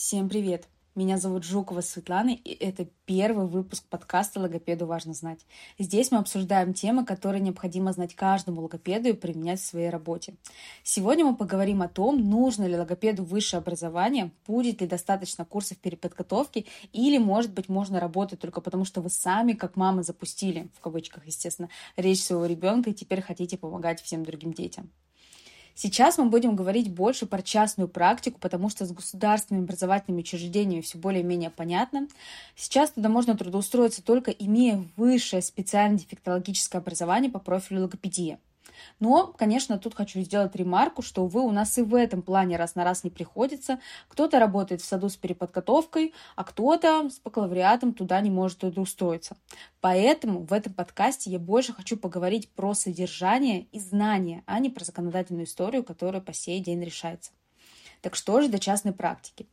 Всем привет! Меня зовут Жукова Светлана, и это первый выпуск подкаста «Логопеду важно знать». Здесь мы обсуждаем темы, которые необходимо знать каждому логопеду и применять в своей работе. Сегодня мы поговорим о том, нужно ли логопеду высшее образование, будет ли достаточно курсов переподготовки, или, может быть, можно работать только потому, что вы сами, как мамы, запустили, в кавычках, естественно, речь своего ребенка и теперь хотите помогать всем другим детям. Сейчас мы будем говорить больше про частную практику, потому что с государственными образовательными учреждениями все более-менее понятно. Сейчас туда можно трудоустроиться только имея высшее специальное дефектологическое образование по профилю логопедия. Но, конечно, тут хочу сделать ремарку, что, увы, у нас и в этом плане раз на раз не приходится. Кто-то работает в саду с переподготовкой, а кто-то с бакалавриатом туда не может устроиться. Поэтому в этом подкасте я больше хочу поговорить про содержание и знания, а не про законодательную историю, которая по сей день решается. Так что же до частной практики?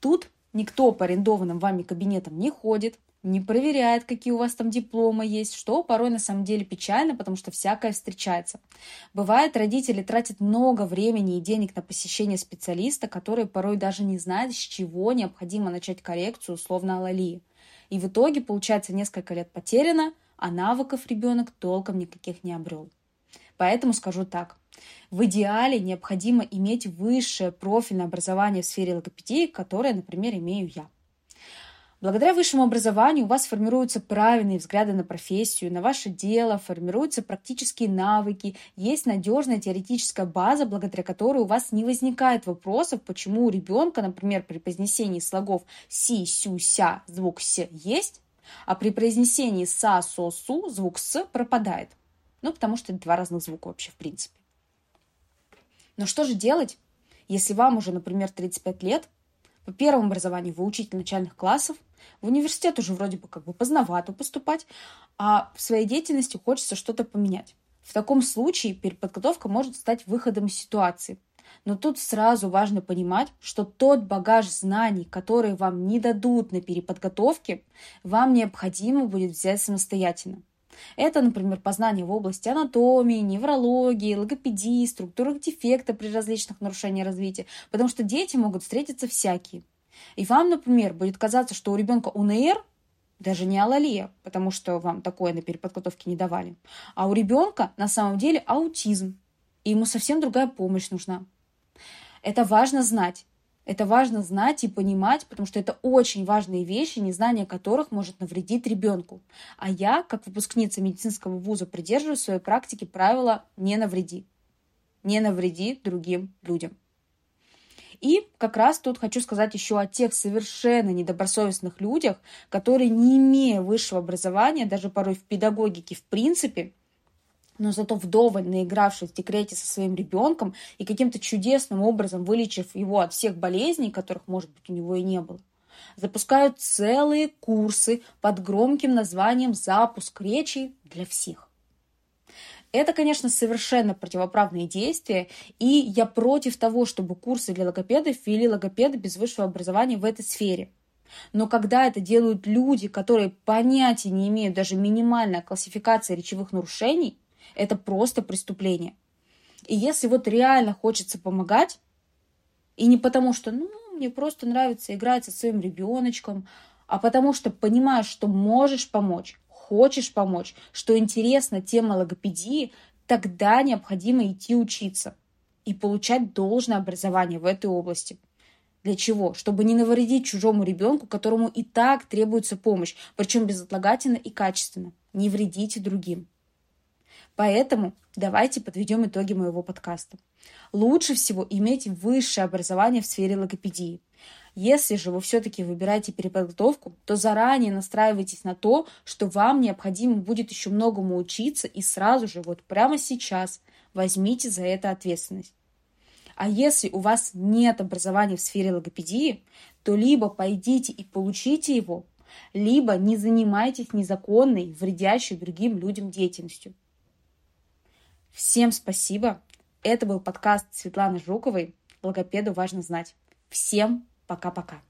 Тут никто по арендованным вами кабинетам не ходит, не проверяет, какие у вас там дипломы есть, что порой на самом деле печально, потому что всякое встречается. Бывает, родители тратят много времени и денег на посещение специалиста, который порой даже не знает, с чего необходимо начать коррекцию условно алалии. И в итоге, получается, несколько лет потеряно, а навыков ребенок толком никаких не обрел. Поэтому скажу так. В идеале необходимо иметь высшее профильное образование в сфере логопедии, которое, например, имею я. Благодаря высшему образованию у вас формируются правильные взгляды на профессию, на ваше дело, формируются практические навыки, есть надежная теоретическая база, благодаря которой у вас не возникает вопросов, почему у ребенка, например, при произнесении слогов си, сю, ся звук с есть, а при произнесении са, со, су звук с пропадает. Ну, потому что это два разных звука вообще в принципе. Но что же делать, если вам уже, например, 35 лет, по первому образованию вы учитель начальных классов, в университет уже вроде бы как бы поздновато поступать, а в своей деятельности хочется что-то поменять. В таком случае переподготовка может стать выходом из ситуации. Но тут сразу важно понимать, что тот багаж знаний, которые вам не дадут на переподготовке, вам необходимо будет взять самостоятельно. Это, например, познание в области анатомии, неврологии, логопедии, структуры дефекта при различных нарушениях развития, потому что дети могут встретиться всякие. И вам, например, будет казаться, что у ребенка УНР, даже не алалия, потому что вам такое на переподготовке не давали, а у ребенка на самом деле аутизм, и ему совсем другая помощь нужна. Это важно знать. Это важно знать и понимать, потому что это очень важные вещи, незнание которых может навредить ребенку. А я, как выпускница медицинского вуза, придерживаюсь в своей практике правила «не навреди». Не навреди другим людям. И как раз тут хочу сказать еще о тех совершенно недобросовестных людях, которые, не имея высшего образования, даже порой в педагогике в принципе, но зато вдоволь наигравшись в декрете со своим ребенком и каким-то чудесным образом вылечив его от всех болезней, которых, может быть, у него и не было, запускают целые курсы под громким названием «Запуск речи для всех». Это, конечно, совершенно противоправные действия, и я против того, чтобы курсы для логопедов ввели логопеды без высшего образования в этой сфере. Но когда это делают люди, которые понятия не имеют даже минимальной классификации речевых нарушений, это просто преступление. И если вот реально хочется помогать, и не потому что, ну, мне просто нравится играть со своим ребеночком, а потому что понимаешь, что можешь помочь, хочешь помочь, что интересна тема логопедии, тогда необходимо идти учиться и получать должное образование в этой области. Для чего? Чтобы не навредить чужому ребенку, которому и так требуется помощь, причем безотлагательно и качественно. Не вредите другим. Поэтому давайте подведем итоги моего подкаста. Лучше всего иметь высшее образование в сфере логопедии. Если же вы все-таки выбираете переподготовку, то заранее настраивайтесь на то, что вам необходимо будет еще многому учиться и сразу же, вот прямо сейчас, возьмите за это ответственность. А если у вас нет образования в сфере логопедии, то либо пойдите и получите его, либо не занимайтесь незаконной, вредящей другим людям деятельностью. Всем спасибо. Это был подкаст Светланы Жуковой. Логопеду важно знать. Всем Пока-пока.